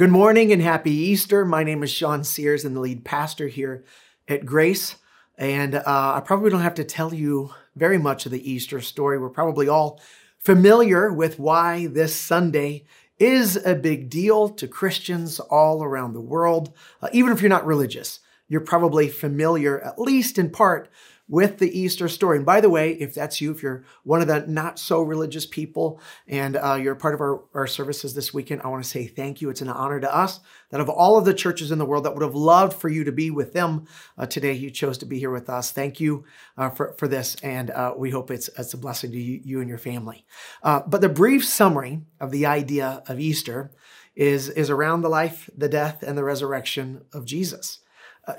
Good morning and happy Easter. My name is Sean Sears and the lead pastor here at Grace. And uh, I probably don't have to tell you very much of the Easter story. We're probably all familiar with why this Sunday is a big deal to Christians all around the world. Uh, even if you're not religious, you're probably familiar, at least in part, with the Easter story. And by the way, if that's you, if you're one of the not so religious people and uh, you're part of our, our services this weekend, I want to say thank you. It's an honor to us that of all of the churches in the world that would have loved for you to be with them uh, today, you chose to be here with us. Thank you uh, for, for this. And uh, we hope it's, it's a blessing to you, you and your family. Uh, but the brief summary of the idea of Easter is, is around the life, the death, and the resurrection of Jesus.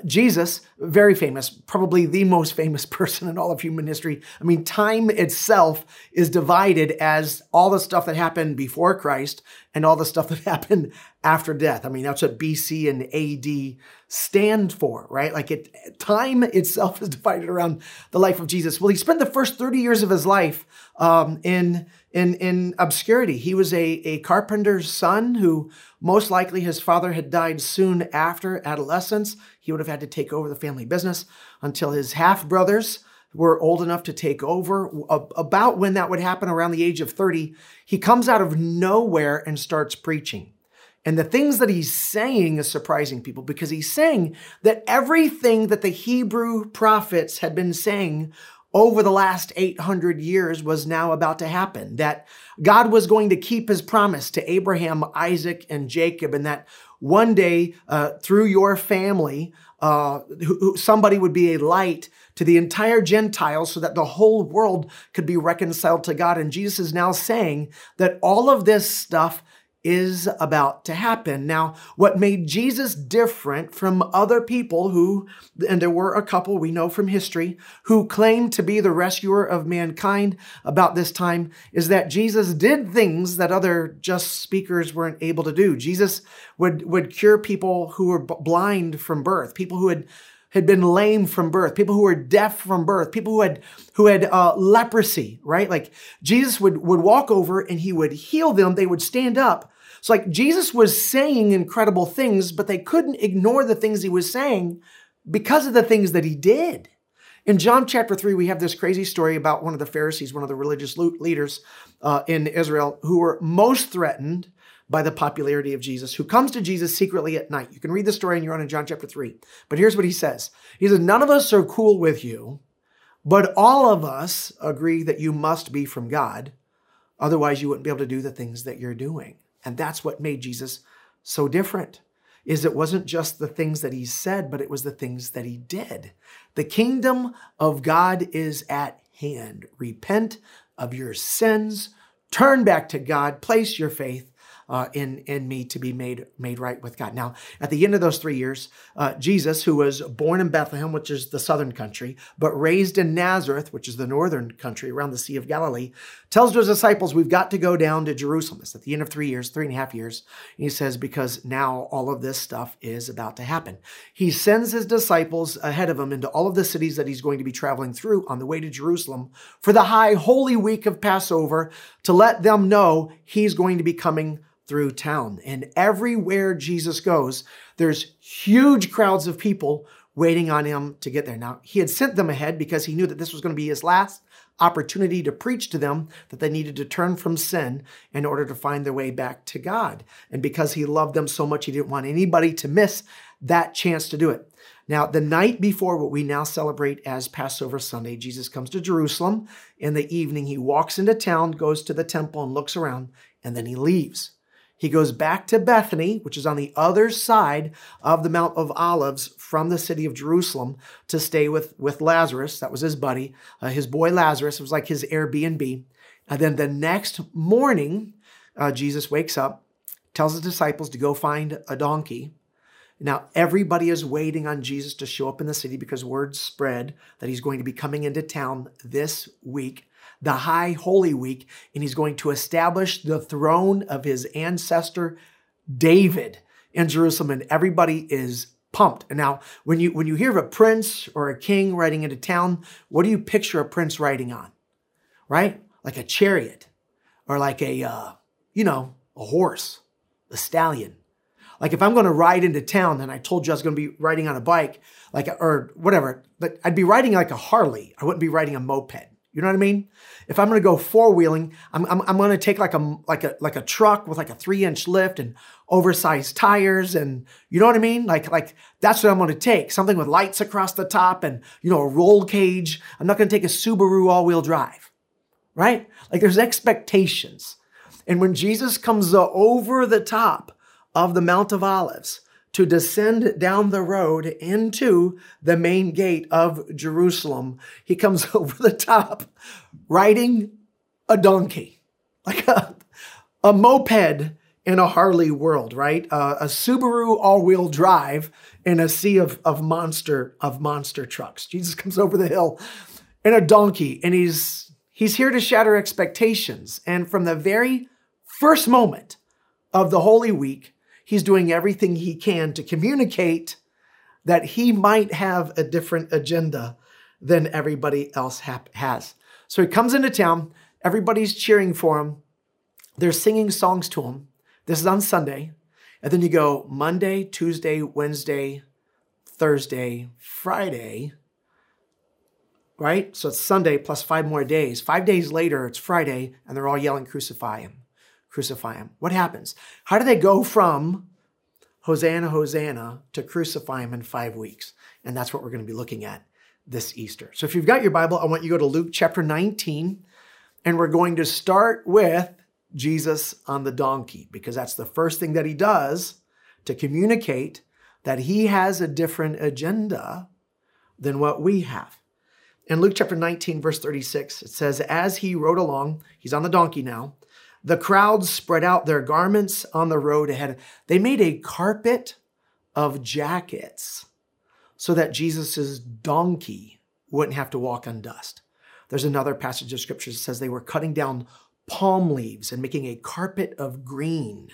Jesus, very famous, probably the most famous person in all of human history. I mean, time itself is divided as all the stuff that happened before Christ and all the stuff that happened after death. I mean, that's what BC and AD stand for, right? Like it, time itself is divided around the life of Jesus. Well, he spent the first 30 years of his life um, in in, in obscurity. He was a, a carpenter's son who most likely his father had died soon after adolescence. He would have had to take over the family business until his half brothers were old enough to take over. About when that would happen, around the age of 30, he comes out of nowhere and starts preaching. And the things that he's saying is surprising people because he's saying that everything that the Hebrew prophets had been saying over the last 800 years was now about to happen. That God was going to keep his promise to Abraham, Isaac, and Jacob, and that one day uh, through your family, uh, somebody would be a light to the entire Gentiles so that the whole world could be reconciled to God. And Jesus is now saying that all of this stuff is about to happen. Now, what made Jesus different from other people who, and there were a couple we know from history, who claimed to be the rescuer of mankind about this time, is that Jesus did things that other just speakers weren't able to do. Jesus would, would cure people who were blind from birth, people who had had been lame from birth, people who were deaf from birth, people who had who had uh, leprosy, right? Like Jesus would would walk over and he would heal them. They would stand up, it's like Jesus was saying incredible things, but they couldn't ignore the things he was saying because of the things that he did. In John chapter 3, we have this crazy story about one of the Pharisees, one of the religious leaders uh, in Israel, who were most threatened by the popularity of Jesus, who comes to Jesus secretly at night. You can read the story on your own in John chapter 3. But here's what he says He says, None of us are cool with you, but all of us agree that you must be from God. Otherwise, you wouldn't be able to do the things that you're doing. And that's what made Jesus so different. Is it wasn't just the things that he said, but it was the things that he did. The kingdom of God is at hand. Repent of your sins, turn back to God, place your faith uh, in in me to be made made right with God. Now, at the end of those three years, uh, Jesus, who was born in Bethlehem, which is the southern country, but raised in Nazareth, which is the northern country around the Sea of Galilee, tells his disciples, "We've got to go down to Jerusalem." It's at the end of three years, three and a half years. He says, "Because now all of this stuff is about to happen." He sends his disciples ahead of him into all of the cities that he's going to be traveling through on the way to Jerusalem for the high holy week of Passover to let them know he's going to be coming through town. And everywhere Jesus goes, there's huge crowds of people waiting on him to get there. Now, he had sent them ahead because he knew that this was going to be his last opportunity to preach to them that they needed to turn from sin in order to find their way back to God. And because he loved them so much, he didn't want anybody to miss that chance to do it. Now, the night before what we now celebrate as Passover Sunday, Jesus comes to Jerusalem. In the evening, he walks into town, goes to the temple, and looks around, and then he leaves. He goes back to Bethany, which is on the other side of the Mount of Olives from the city of Jerusalem, to stay with, with Lazarus. That was his buddy, uh, his boy Lazarus. It was like his Airbnb. And then the next morning, uh, Jesus wakes up, tells his disciples to go find a donkey. Now, everybody is waiting on Jesus to show up in the city because word spread that he's going to be coming into town this week the High Holy Week, and he's going to establish the throne of his ancestor David in Jerusalem, and everybody is pumped. And now, when you when you hear of a prince or a king riding into town, what do you picture a prince riding on? Right, like a chariot, or like a uh, you know a horse, a stallion. Like if I'm going to ride into town and I told you I was going to be riding on a bike, like, or whatever, but I'd be riding like a Harley. I wouldn't be riding a moped. You know what I mean? If I'm going to go four wheeling, I'm, I'm, I'm going to take like a like a like a truck with like a three inch lift and oversized tires, and you know what I mean? Like like that's what I'm going to take. Something with lights across the top and you know a roll cage. I'm not going to take a Subaru all wheel drive, right? Like there's expectations, and when Jesus comes over the top of the Mount of Olives, to descend down the road into the main gate of Jerusalem. He comes over the top riding a donkey, like a, a moped in a Harley world, right? Uh, a Subaru all-wheel drive in a sea of, of monster of monster trucks. Jesus comes over the hill in a donkey, and he's he's here to shatter expectations. And from the very first moment of the Holy Week, he's doing everything he can to communicate that he might have a different agenda than everybody else ha- has. So he comes into town, everybody's cheering for him, they're singing songs to him. This is on Sunday. And then you go Monday, Tuesday, Wednesday, Thursday, Friday, right? So it's Sunday plus five more days. Five days later, it's Friday, and they're all yelling, Crucify him crucify him. What happens? How do they go from Hosanna, Hosanna to crucify him in five weeks? And that's what we're going to be looking at this Easter. So if you've got your Bible, I want you to go to Luke chapter 19, and we're going to start with Jesus on the donkey, because that's the first thing that he does to communicate that he has a different agenda than what we have. In Luke chapter 19, verse 36, it says, As he rode along, he's on the donkey now, the crowds spread out their garments on the road ahead. They made a carpet of jackets so that Jesus' donkey wouldn't have to walk on dust. There's another passage of scripture that says they were cutting down palm leaves and making a carpet of green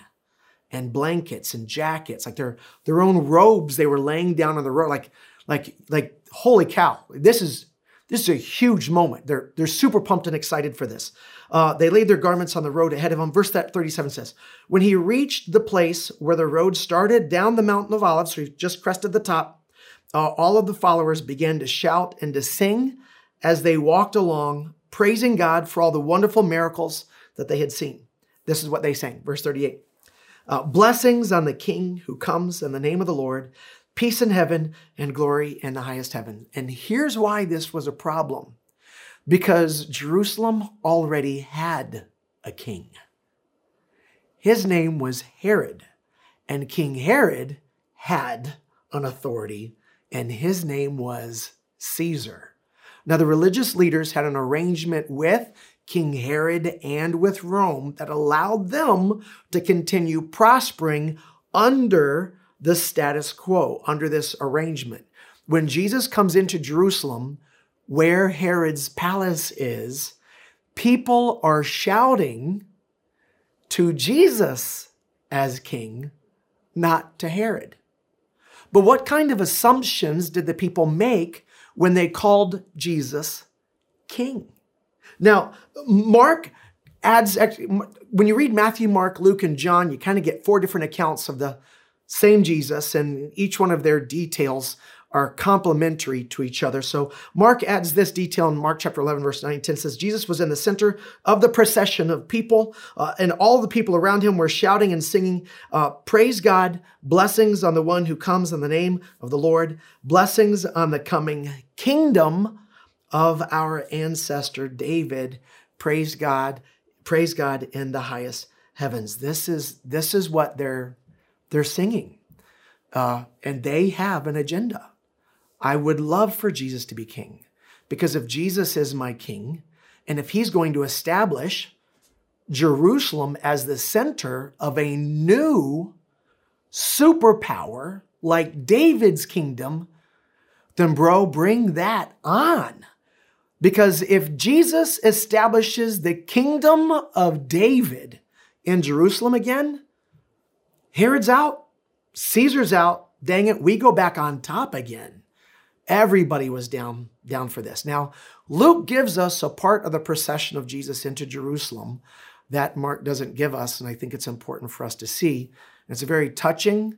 and blankets and jackets, like their, their own robes they were laying down on the road. Like, like, like, holy cow, this is this is a huge moment. They're, they're super pumped and excited for this. Uh, they laid their garments on the road ahead of him. Verse 37 says, When he reached the place where the road started down the mountain of Olives, so he just crested the top, uh, all of the followers began to shout and to sing as they walked along, praising God for all the wonderful miracles that they had seen. This is what they sang. Verse 38. Uh, blessings on the King who comes in the name of the Lord peace in heaven and glory in the highest heaven. And here's why this was a problem because Jerusalem already had a king. His name was Herod, and King Herod had an authority, and his name was Caesar. Now, the religious leaders had an arrangement with King Herod and with Rome that allowed them to continue prospering under the status quo under this arrangement. When Jesus comes into Jerusalem, where Herod's palace is, people are shouting to Jesus as king, not to Herod. But what kind of assumptions did the people make when they called Jesus king? Now, Mark adds, when you read Matthew, Mark, Luke, and John, you kind of get four different accounts of the same Jesus, and each one of their details are complementary to each other. So Mark adds this detail in Mark chapter 11, verse 9 10 says, Jesus was in the center of the procession of people, uh, and all the people around him were shouting and singing, uh, Praise God, blessings on the one who comes in the name of the Lord, blessings on the coming kingdom of our ancestor David. Praise God, praise God in the highest heavens. This is, this is what they're they're singing, uh, and they have an agenda. I would love for Jesus to be king because if Jesus is my king, and if he's going to establish Jerusalem as the center of a new superpower like David's kingdom, then, bro, bring that on. Because if Jesus establishes the kingdom of David in Jerusalem again, Herod's out, Caesar's out. Dang it, we go back on top again. Everybody was down, down for this. Now, Luke gives us a part of the procession of Jesus into Jerusalem that Mark doesn't give us, and I think it's important for us to see. It's a very touching,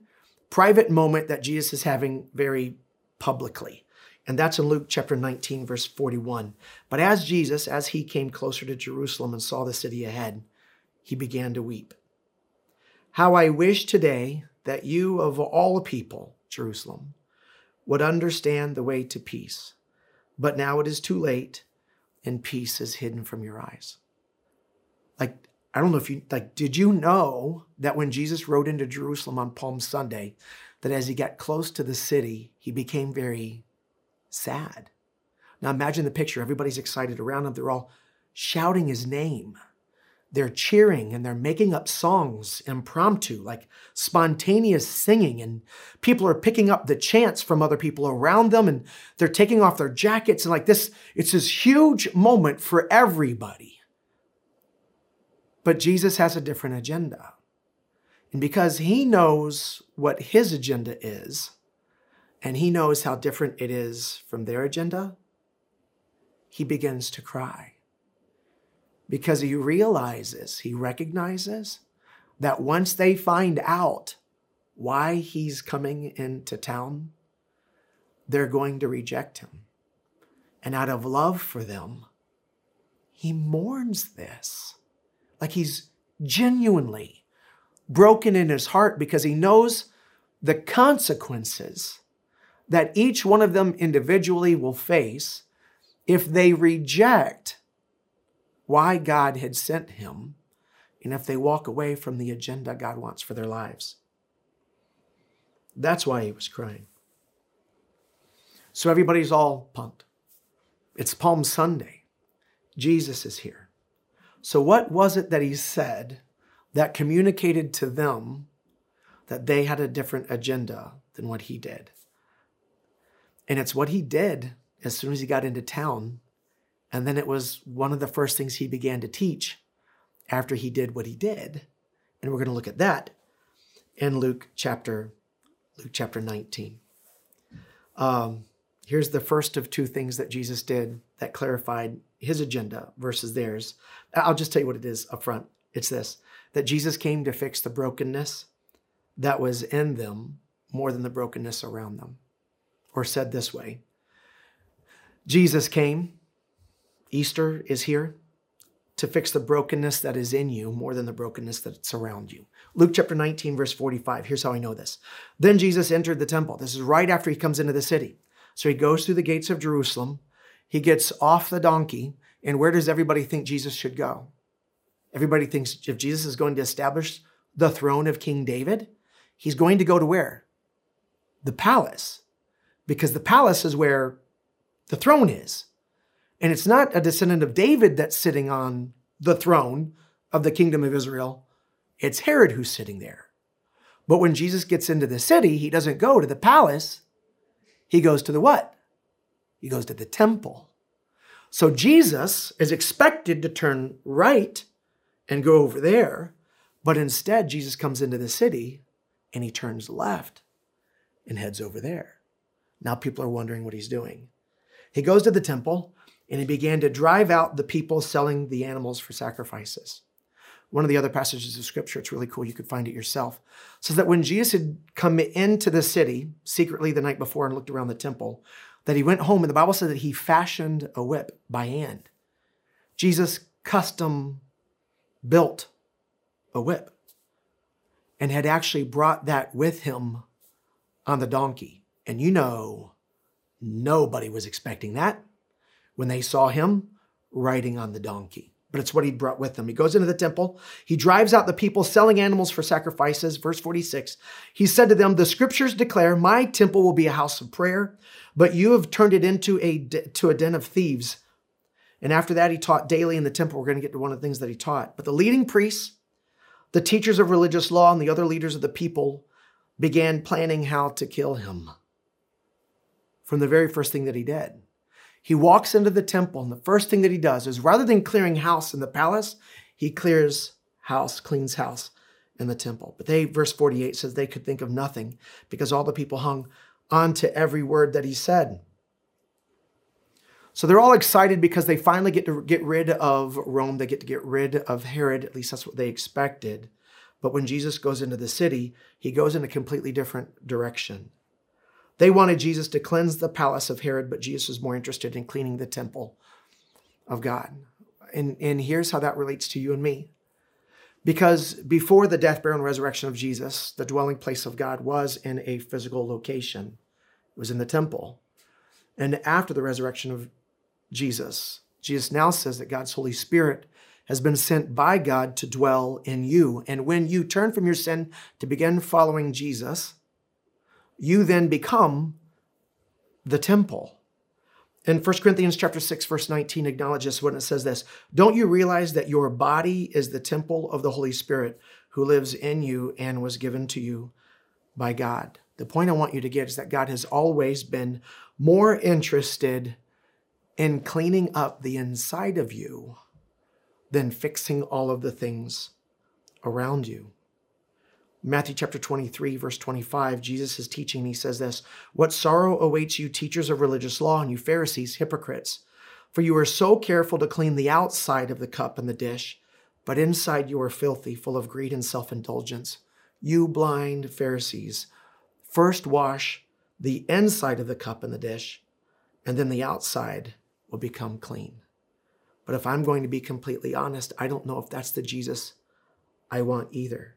private moment that Jesus is having very publicly. And that's in Luke chapter 19, verse 41. But as Jesus, as he came closer to Jerusalem and saw the city ahead, he began to weep. How I wish today that you, of all people, Jerusalem, would understand the way to peace. But now it is too late, and peace is hidden from your eyes. Like, I don't know if you, like, did you know that when Jesus rode into Jerusalem on Palm Sunday, that as he got close to the city, he became very sad? Now imagine the picture. Everybody's excited around him. They're all shouting his name they're cheering and they're making up songs impromptu, like spontaneous singing. And people are picking up the chants from other people around them and they're taking off their jackets. And like this, it's this huge moment for everybody. But Jesus has a different agenda. And because he knows what his agenda is, and he knows how different it is from their agenda, he begins to cry because he realizes, he recognizes that once they find out why he's coming into town, they're going to reject him. And out of love for them, he mourns this. Like he's genuinely broken in his heart because he knows the consequences that each one of them individually will face if they reject why God had sent him, and if they walk away from the agenda God wants for their lives. That's why he was crying. So everybody's all pumped. It's Palm Sunday. Jesus is here. So, what was it that he said that communicated to them that they had a different agenda than what he did? And it's what he did as soon as he got into town and then it was one of the first things he began to teach after he did what he did. And we're going to look at that in Luke chapter Luke chapter 19. Um, here's the first of two things that Jesus did that clarified his agenda versus theirs. I'll just tell you what it is up front. It's this that Jesus came to fix the brokenness that was in them more than the brokenness around them. Or said this way Jesus came Easter is here to fix the brokenness that is in you more than the brokenness that's around you. Luke chapter 19, verse 45. Here's how I know this. Then Jesus entered the temple. This is right after he comes into the city. So he goes through the gates of Jerusalem. He gets off the donkey. And where does everybody think Jesus should go? Everybody thinks if Jesus is going to establish the throne of King David, he's going to go to where? The palace. Because the palace is where the throne is. And it's not a descendant of David that's sitting on the throne of the kingdom of Israel. It's Herod who's sitting there. But when Jesus gets into the city, he doesn't go to the palace. He goes to the what? He goes to the temple. So Jesus is expected to turn right and go over there. But instead, Jesus comes into the city and he turns left and heads over there. Now people are wondering what he's doing. He goes to the temple and he began to drive out the people selling the animals for sacrifices. One of the other passages of scripture, it's really cool, you could find it yourself, says that when Jesus had come into the city secretly the night before and looked around the temple, that he went home, and the Bible says that he fashioned a whip by hand. Jesus custom built a whip and had actually brought that with him on the donkey. And you know, nobody was expecting that when they saw him riding on the donkey. But it's what he brought with him. He goes into the temple. He drives out the people selling animals for sacrifices. Verse 46 He said to them, The scriptures declare, My temple will be a house of prayer, but you have turned it into a, to a den of thieves. And after that, he taught daily in the temple. We're going to get to one of the things that he taught. But the leading priests, the teachers of religious law, and the other leaders of the people began planning how to kill him from the very first thing that he did. He walks into the temple, and the first thing that he does is rather than clearing house in the palace, he clears house, cleans house in the temple. But they, verse 48 says they could think of nothing because all the people hung on to every word that he said. So they're all excited because they finally get to get rid of Rome. They get to get rid of Herod. At least that's what they expected. But when Jesus goes into the city, he goes in a completely different direction. They wanted Jesus to cleanse the palace of Herod, but Jesus was more interested in cleaning the temple of God. And, and here's how that relates to you and me. Because before the death, burial, and resurrection of Jesus, the dwelling place of God was in a physical location. It was in the temple. And after the resurrection of Jesus, Jesus now says that God's Holy Spirit has been sent by God to dwell in you. And when you turn from your sin to begin following Jesus, you then become the temple. And 1 Corinthians chapter 6 verse 19 acknowledges when it says this, "Don't you realize that your body is the temple of the Holy Spirit who lives in you and was given to you by God?" The point I want you to get is that God has always been more interested in cleaning up the inside of you than fixing all of the things around you. Matthew chapter 23, verse 25, Jesus is teaching. He says this What sorrow awaits you, teachers of religious law, and you Pharisees, hypocrites! For you are so careful to clean the outside of the cup and the dish, but inside you are filthy, full of greed and self indulgence. You blind Pharisees, first wash the inside of the cup and the dish, and then the outside will become clean. But if I'm going to be completely honest, I don't know if that's the Jesus I want either.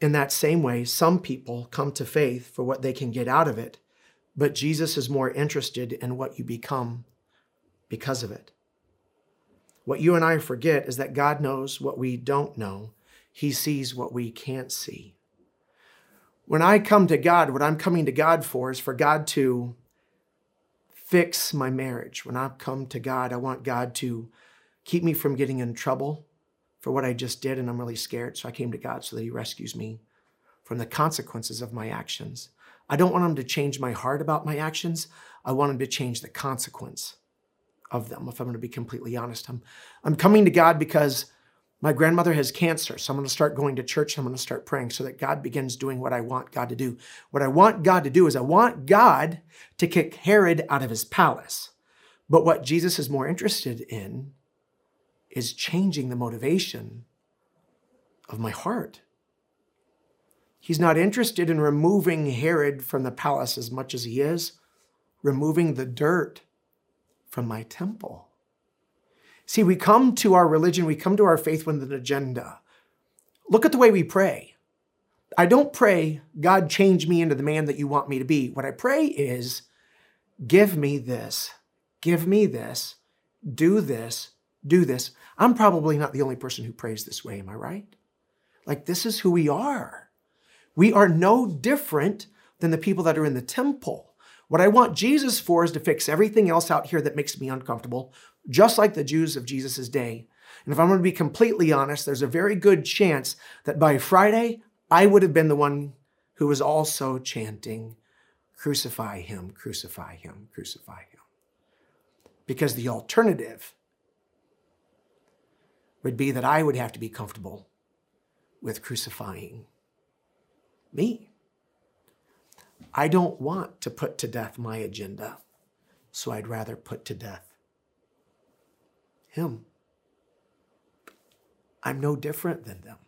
In that same way, some people come to faith for what they can get out of it, but Jesus is more interested in what you become because of it. What you and I forget is that God knows what we don't know, He sees what we can't see. When I come to God, what I'm coming to God for is for God to fix my marriage. When I come to God, I want God to keep me from getting in trouble for what I just did, and I'm really scared. So I came to God so that He rescues me from the consequences of my actions. I don't want Him to change my heart about my actions. I want Him to change the consequence of them, if I'm going to be completely honest. I'm, I'm coming to God because my grandmother has cancer, so I'm going to start going to church and I'm going to start praying so that God begins doing what I want God to do. What I want God to do is I want God to kick Herod out of his palace. But what Jesus is more interested in is changing the motivation of my heart. He's not interested in removing Herod from the palace as much as he is removing the dirt from my temple. See, we come to our religion, we come to our faith with an agenda. Look at the way we pray. I don't pray, God, change me into the man that you want me to be. What I pray is, give me this, give me this, do this, do this. I'm probably not the only person who prays this way, am I right? Like, this is who we are. We are no different than the people that are in the temple. What I want Jesus for is to fix everything else out here that makes me uncomfortable, just like the Jews of Jesus' day. And if I'm going to be completely honest, there's a very good chance that by Friday, I would have been the one who was also chanting, Crucify him, crucify him, crucify him. Because the alternative would be that I would have to be comfortable with crucifying me. I don't want to put to death my agenda, so I'd rather put to death him. I'm no different than them.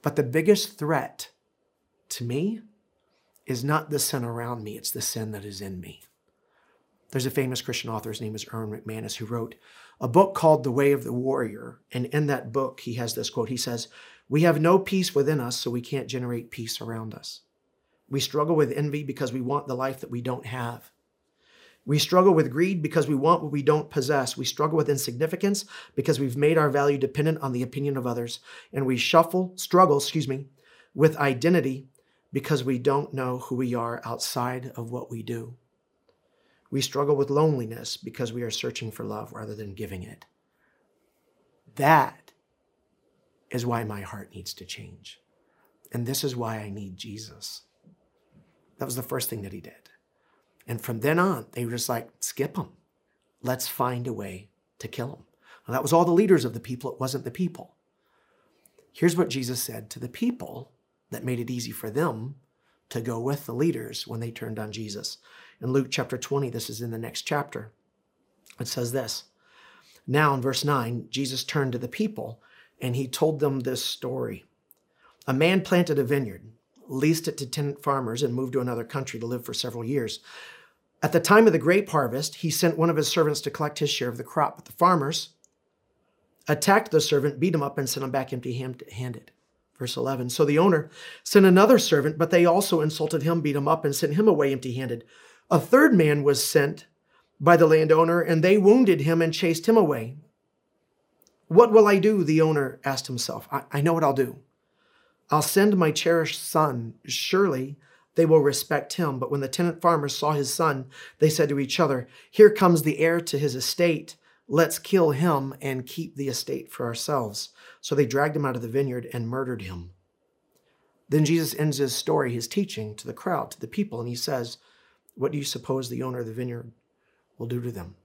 But the biggest threat to me is not the sin around me, it's the sin that is in me. There's a famous Christian author, his name is Erwin McManus, who wrote a book called The Way of the Warrior. And in that book, he has this quote He says, We have no peace within us, so we can't generate peace around us. We struggle with envy because we want the life that we don't have. We struggle with greed because we want what we don't possess. We struggle with insignificance because we've made our value dependent on the opinion of others. And we shuffle, struggle, excuse me, with identity because we don't know who we are outside of what we do. We struggle with loneliness because we are searching for love rather than giving it. That is why my heart needs to change. And this is why I need Jesus. That was the first thing that he did. And from then on, they were just like, skip him. Let's find a way to kill him. Well, that was all the leaders of the people, it wasn't the people. Here's what Jesus said to the people that made it easy for them to go with the leaders when they turned on Jesus. In Luke chapter 20, this is in the next chapter. It says this Now in verse 9, Jesus turned to the people and he told them this story. A man planted a vineyard, leased it to tenant farmers, and moved to another country to live for several years. At the time of the grape harvest, he sent one of his servants to collect his share of the crop, but the farmers attacked the servant, beat him up, and sent him back empty handed. Verse 11. So the owner sent another servant, but they also insulted him, beat him up, and sent him away empty handed. A third man was sent by the landowner, and they wounded him and chased him away. What will I do? The owner asked himself. I, I know what I'll do. I'll send my cherished son. Surely they will respect him. But when the tenant farmers saw his son, they said to each other, Here comes the heir to his estate. Let's kill him and keep the estate for ourselves. So they dragged him out of the vineyard and murdered him. Then Jesus ends his story, his teaching to the crowd, to the people, and he says, What do you suppose the owner of the vineyard will do to them?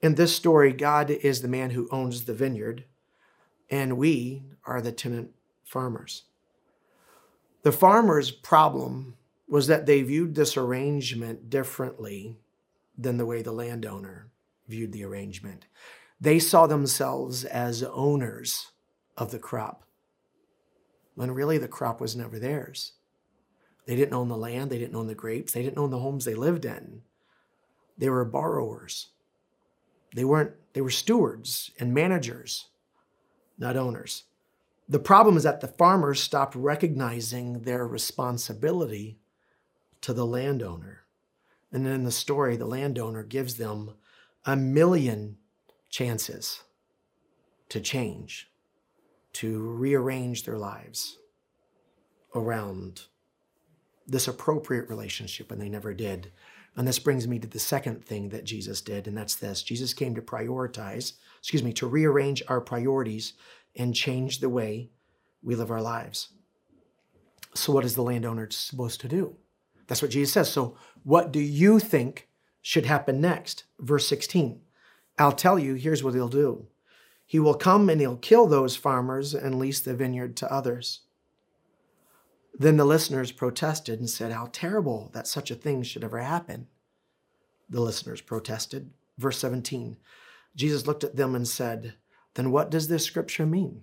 In this story, God is the man who owns the vineyard, and we are the tenant farmers. The farmers' problem was that they viewed this arrangement differently than the way the landowner viewed the arrangement. They saw themselves as owners of the crop, when really the crop was never theirs. They didn't own the land, they didn't own the grapes, they didn't own the homes they lived in. They were borrowers. They weren't, they were stewards and managers, not owners. The problem is that the farmers stopped recognizing their responsibility to the landowner. And in the story, the landowner gives them a million chances to change, to rearrange their lives around this appropriate relationship, and they never did. And this brings me to the second thing that Jesus did, and that's this Jesus came to prioritize, excuse me, to rearrange our priorities and change the way we live our lives. So, what is the landowner supposed to do? That's what Jesus says. So, what do you think should happen next? Verse 16 I'll tell you, here's what he'll do. He will come and he'll kill those farmers and lease the vineyard to others. Then the listeners protested and said, How terrible that such a thing should ever happen. The listeners protested. Verse 17 Jesus looked at them and said, Then what does this scripture mean?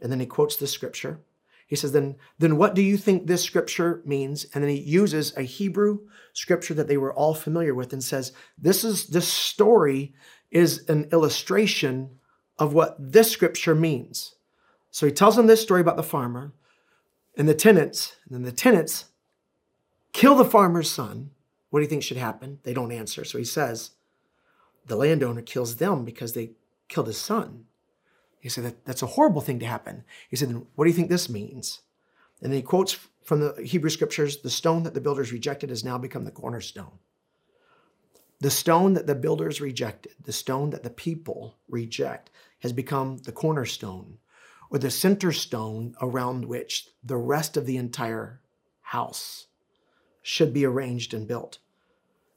And then he quotes the scripture. He says, then, then what do you think this scripture means? And then he uses a Hebrew scripture that they were all familiar with and says, this is this story is an illustration of what this scripture means. So he tells them this story about the farmer and the tenants, and then the tenants kill the farmer's son. What do you think should happen? They don't answer. So he says, the landowner kills them because they killed his son. He said, that, That's a horrible thing to happen. He said, What do you think this means? And then he quotes from the Hebrew scriptures the stone that the builders rejected has now become the cornerstone. The stone that the builders rejected, the stone that the people reject, has become the cornerstone or the center stone around which the rest of the entire house should be arranged and built.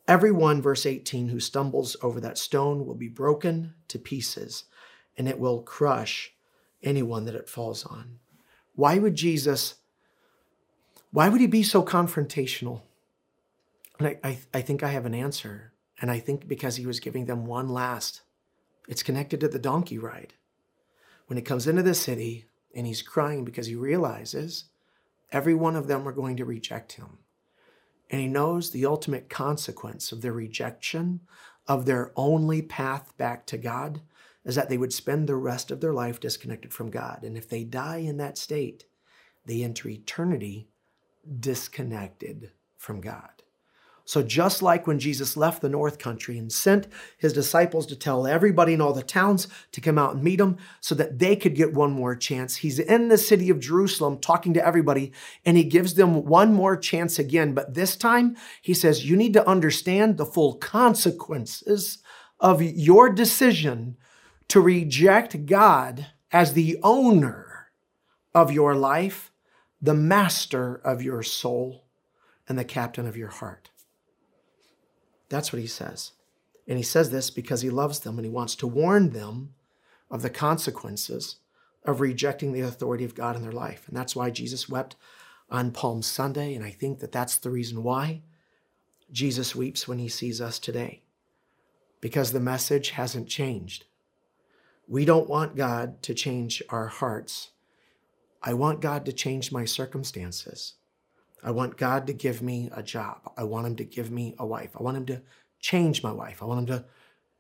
Everyone, verse 18, who stumbles over that stone will be broken to pieces, and it will crush anyone that it falls on. Why would Jesus, why would he be so confrontational? And I, I, I think I have an answer. And I think because he was giving them one last, it's connected to the donkey ride when he comes into the city and he's crying because he realizes every one of them are going to reject him. And he knows the ultimate consequence of their rejection of their only path back to God is that they would spend the rest of their life disconnected from God. And if they die in that state, they enter eternity disconnected from God. So, just like when Jesus left the North Country and sent his disciples to tell everybody in all the towns to come out and meet him so that they could get one more chance, he's in the city of Jerusalem talking to everybody and he gives them one more chance again. But this time, he says, You need to understand the full consequences of your decision to reject God as the owner of your life, the master of your soul, and the captain of your heart. That's what he says. And he says this because he loves them and he wants to warn them of the consequences of rejecting the authority of God in their life. And that's why Jesus wept on Palm Sunday. And I think that that's the reason why Jesus weeps when he sees us today, because the message hasn't changed. We don't want God to change our hearts. I want God to change my circumstances. I want God to give me a job. I want Him to give me a wife. I want Him to change my wife. I want Him to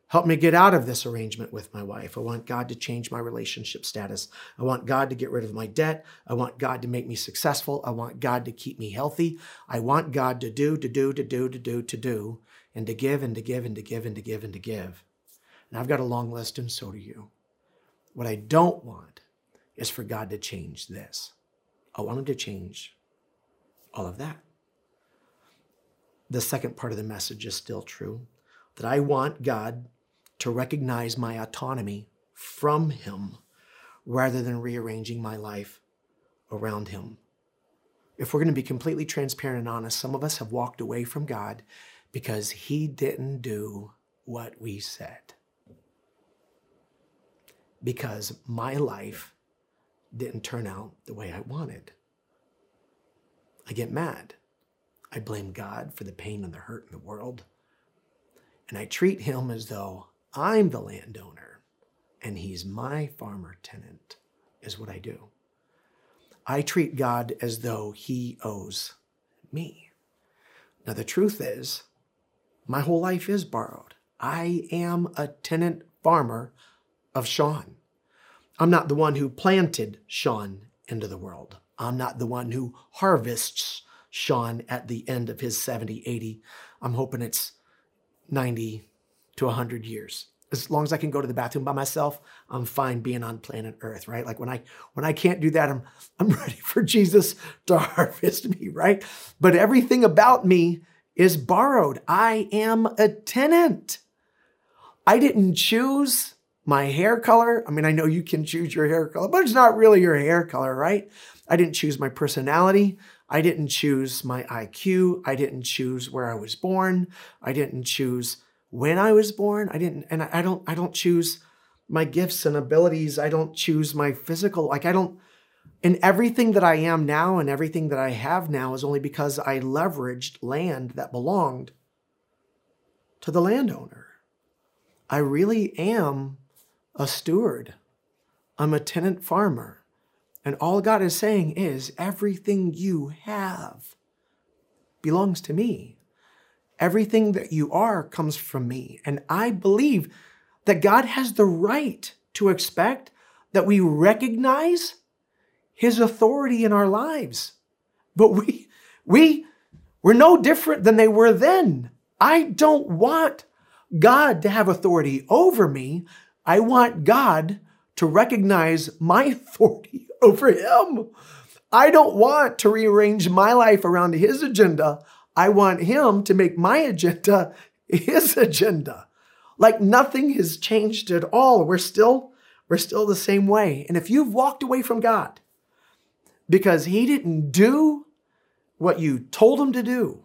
help me get out of this arrangement with my wife. I want God to change my relationship status. I want God to get rid of my debt. I want God to make me successful. I want God to keep me healthy. I want God to do, to do, to do, to do, to do, and to give and to give and to give and to give and to give. And I've got a long list, and so do you. What I don't want is for God to change this. I want Him to change all of that. The second part of the message is still true that I want God to recognize my autonomy from Him rather than rearranging my life around Him. If we're going to be completely transparent and honest, some of us have walked away from God because He didn't do what we said. Because my life didn't turn out the way I wanted. I get mad. I blame God for the pain and the hurt in the world. And I treat him as though I'm the landowner and he's my farmer tenant, is what I do. I treat God as though he owes me. Now, the truth is, my whole life is borrowed. I am a tenant farmer of Sean. I'm not the one who planted Sean into the world. I'm not the one who harvests Sean at the end of his 70, 80. I'm hoping it's 90 to 100 years. As long as I can go to the bathroom by myself, I'm fine being on planet Earth, right? Like when I when I can't do that, I'm I'm ready for Jesus to harvest me, right? But everything about me is borrowed. I am a tenant. I didn't choose my hair color. I mean, I know you can choose your hair color, but it's not really your hair color, right? I didn't choose my personality. I didn't choose my IQ. I didn't choose where I was born. I didn't choose when I was born. I didn't, and I don't, I don't choose my gifts and abilities. I don't choose my physical, like I don't, and everything that I am now and everything that I have now is only because I leveraged land that belonged to the landowner. I really am a steward. I'm a tenant farmer. And all God is saying is everything you have belongs to me. Everything that you are comes from me. And I believe that God has the right to expect that we recognize his authority in our lives. But we, we, we're no different than they were then. I don't want God to have authority over me. I want God to recognize my authority over him. I don't want to rearrange my life around his agenda. I want him to make my agenda his agenda. Like nothing has changed at all. We're still we're still the same way. And if you've walked away from God because he didn't do what you told him to do,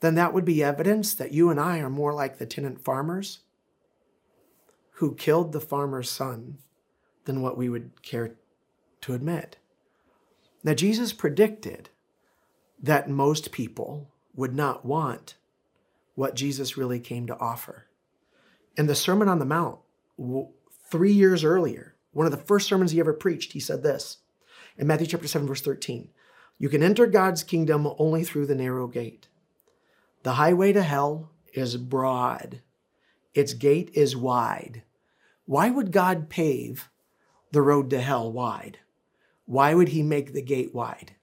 then that would be evidence that you and I are more like the tenant farmers who killed the farmer's son than what we would care to admit. Now, Jesus predicted that most people would not want what Jesus really came to offer. In the Sermon on the Mount, three years earlier, one of the first sermons he ever preached, he said this in Matthew chapter 7, verse 13 You can enter God's kingdom only through the narrow gate. The highway to hell is broad, its gate is wide. Why would God pave the road to hell wide? Why would he make the gate wide?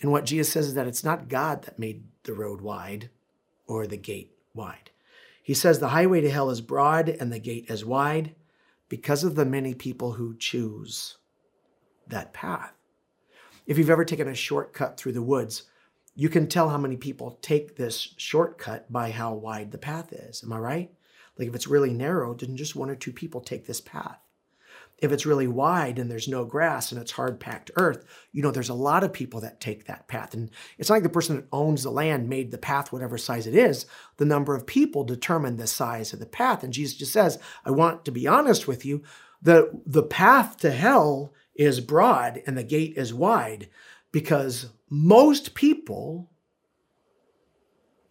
And what Jesus says is that it's not God that made the road wide or the gate wide. He says the highway to hell is broad and the gate is wide because of the many people who choose that path. If you've ever taken a shortcut through the woods, you can tell how many people take this shortcut by how wide the path is. Am I right? Like if it's really narrow, then just one or two people take this path if it's really wide and there's no grass and it's hard packed earth, you know, there's a lot of people that take that path. And it's not like the person that owns the land made the path whatever size it is. The number of people determine the size of the path. And Jesus just says, I want to be honest with you. The, the path to hell is broad and the gate is wide because most people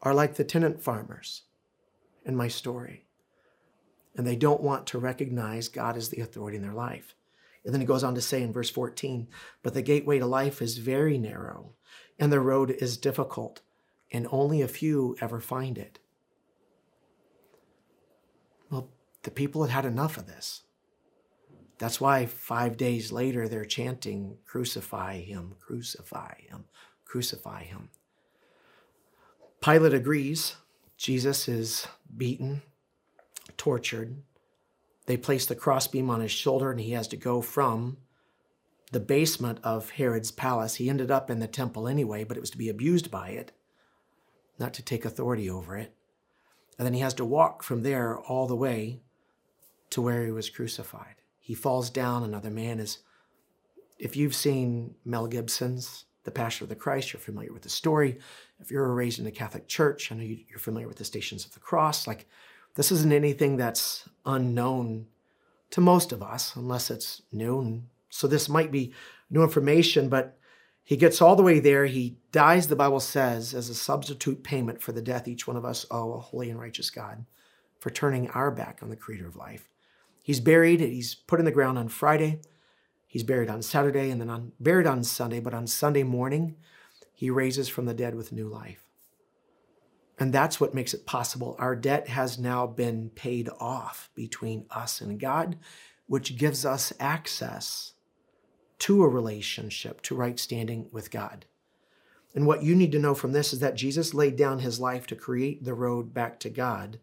are like the tenant farmers in my story. And they don't want to recognize God as the authority in their life. And then he goes on to say in verse 14, but the gateway to life is very narrow, and the road is difficult, and only a few ever find it. Well, the people had had enough of this. That's why five days later they're chanting, Crucify him, crucify him, crucify him. Pilate agrees. Jesus is beaten, tortured. They place the crossbeam on his shoulder, and he has to go from the basement of Herod's palace. He ended up in the temple anyway, but it was to be abused by it, not to take authority over it. And then he has to walk from there all the way to where he was crucified. He falls down. Another man is, if you've seen Mel Gibson's The Passion of the Christ, you're familiar with the story. If you're raised in the Catholic Church, I know you're familiar with the Stations of the Cross. Like, this isn't anything that's unknown to most of us, unless it's new. So this might be new information, but he gets all the way there. He dies, the Bible says, as a substitute payment for the death each one of us owe a holy and righteous God for turning our back on the creator of life. He's buried, he's put in the ground on Friday. He's buried on Saturday and then on, buried on Sunday, but on Sunday morning, he raises from the dead with new life. And that's what makes it possible. Our debt has now been paid off between us and God, which gives us access to a relationship, to right standing with God. And what you need to know from this is that Jesus laid down his life to create the road back to God.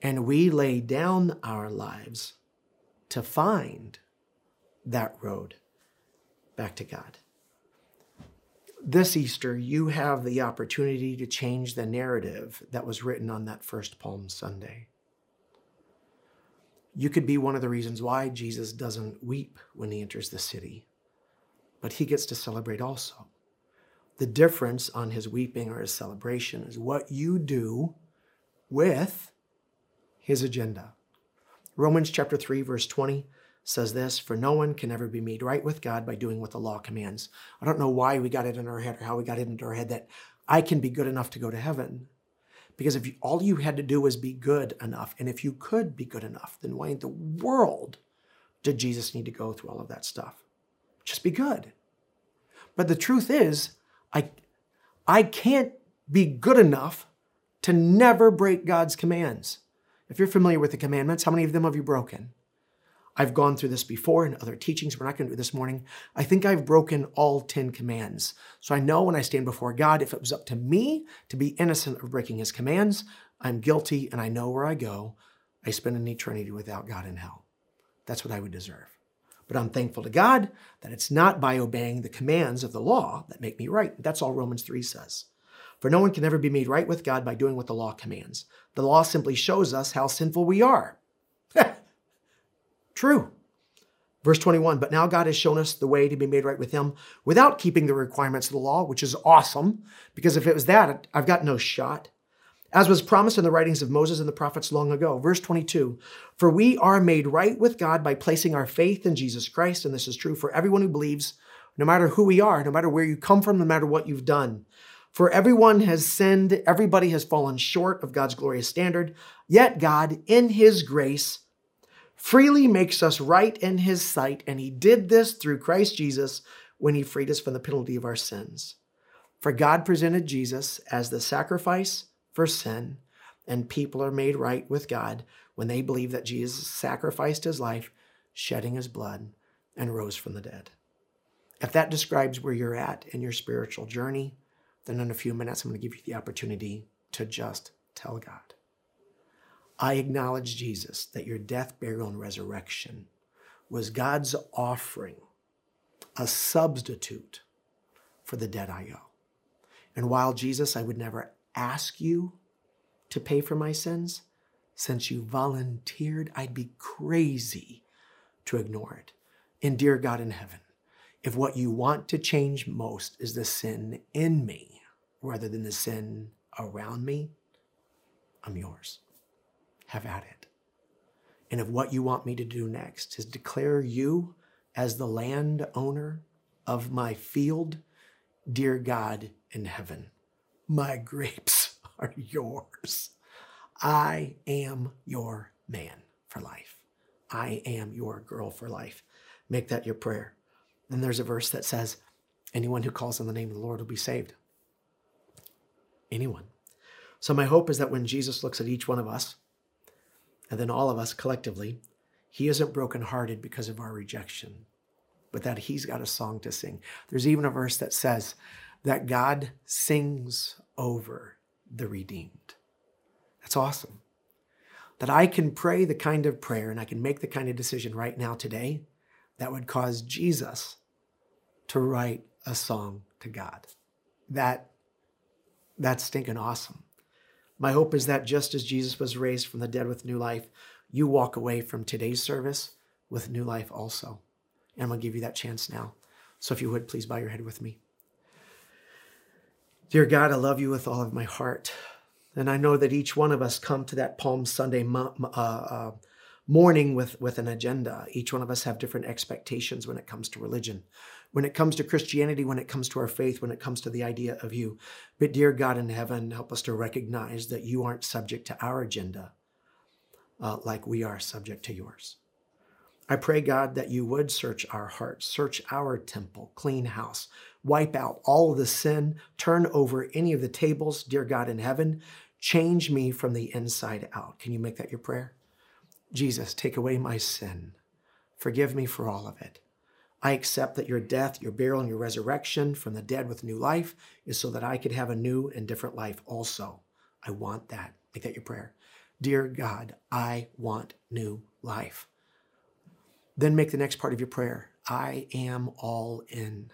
And we lay down our lives to find that road back to God this Easter, you have the opportunity to change the narrative that was written on that first Palm Sunday. You could be one of the reasons why Jesus doesn't weep when he enters the city, but he gets to celebrate also. The difference on his weeping or his celebration is what you do with his agenda. Romans chapter 3, verse 20 says this For no one can ever be made right with God by doing what the law commands. I don't know why we got it in our head or how we got it into our head that I can be good enough to go to heaven. Because if you, all you had to do was be good enough, and if you could be good enough, then why in the world did Jesus need to go through all of that stuff? Just be good. But the truth is, I, I can't be good enough to never break God's commands. If you're familiar with the commandments, how many of them have you broken? I've gone through this before in other teachings. We're not going to do this morning. I think I've broken all 10 commands. So I know when I stand before God, if it was up to me to be innocent of breaking his commands, I'm guilty and I know where I go. I spend an eternity without God in hell. That's what I would deserve. But I'm thankful to God that it's not by obeying the commands of the law that make me right. That's all Romans 3 says. For no one can ever be made right with God by doing what the law commands. The law simply shows us how sinful we are. True. Verse 21 But now God has shown us the way to be made right with Him without keeping the requirements of the law, which is awesome, because if it was that, I've got no shot. As was promised in the writings of Moses and the prophets long ago. Verse 22 For we are made right with God by placing our faith in Jesus Christ, and this is true for everyone who believes, no matter who we are, no matter where you come from, no matter what you've done. For everyone has sinned, everybody has fallen short of God's glorious standard, yet God, in His grace, freely makes us right in his sight, and he did this through Christ Jesus when he freed us from the penalty of our sins. For God presented Jesus as the sacrifice for sin, and people are made right with God when they believe that Jesus sacrificed his life, shedding his blood, and rose from the dead. If that describes where you're at in your spiritual journey, then in a few minutes, I'm going to give you the opportunity to just tell God. I acknowledge, Jesus, that your death, burial, and resurrection was God's offering, a substitute for the debt I owe. And while, Jesus, I would never ask you to pay for my sins, since you volunteered, I'd be crazy to ignore it. And dear God in heaven, if what you want to change most is the sin in me rather than the sin around me, I'm yours have at it. And if what you want me to do next is declare you as the landowner of my field, dear God in heaven, my grapes are yours. I am your man for life. I am your girl for life. Make that your prayer. Then there's a verse that says, anyone who calls on the name of the Lord will be saved. Anyone. So my hope is that when Jesus looks at each one of us, and then all of us collectively, he isn't brokenhearted because of our rejection, but that he's got a song to sing. There's even a verse that says that God sings over the redeemed. That's awesome. That I can pray the kind of prayer and I can make the kind of decision right now today that would cause Jesus to write a song to God. That that's stinking awesome. My hope is that just as Jesus was raised from the dead with new life, you walk away from today's service with new life also. And I'm going to give you that chance now. So if you would, please bow your head with me. Dear God, I love you with all of my heart. And I know that each one of us come to that Palm Sunday uh, uh, morning with, with an agenda. Each one of us have different expectations when it comes to religion, when it comes to Christianity, when it comes to our faith, when it comes to the idea of you. But dear God in heaven, help us to recognize that you aren't subject to our agenda uh, like we are subject to yours. I pray, God, that you would search our hearts, search our temple, clean house, wipe out all of the sin, turn over any of the tables, dear God in heaven. Change me from the inside out. Can you make that your prayer? Jesus, take away my sin. Forgive me for all of it. I accept that your death, your burial, and your resurrection from the dead with new life is so that I could have a new and different life also. I want that. Make that your prayer. Dear God, I want new life. Then make the next part of your prayer I am all in.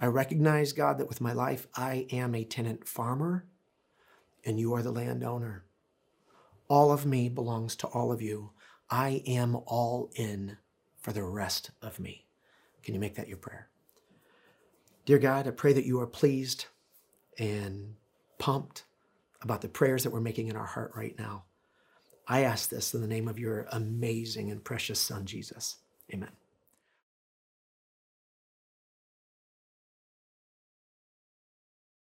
I recognize, God, that with my life, I am a tenant farmer and you are the landowner. All of me belongs to all of you. I am all in for the rest of me. Can you make that your prayer? Dear God, I pray that you are pleased and pumped about the prayers that we're making in our heart right now. I ask this in the name of your amazing and precious Son, Jesus. Amen.